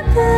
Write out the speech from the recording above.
the best.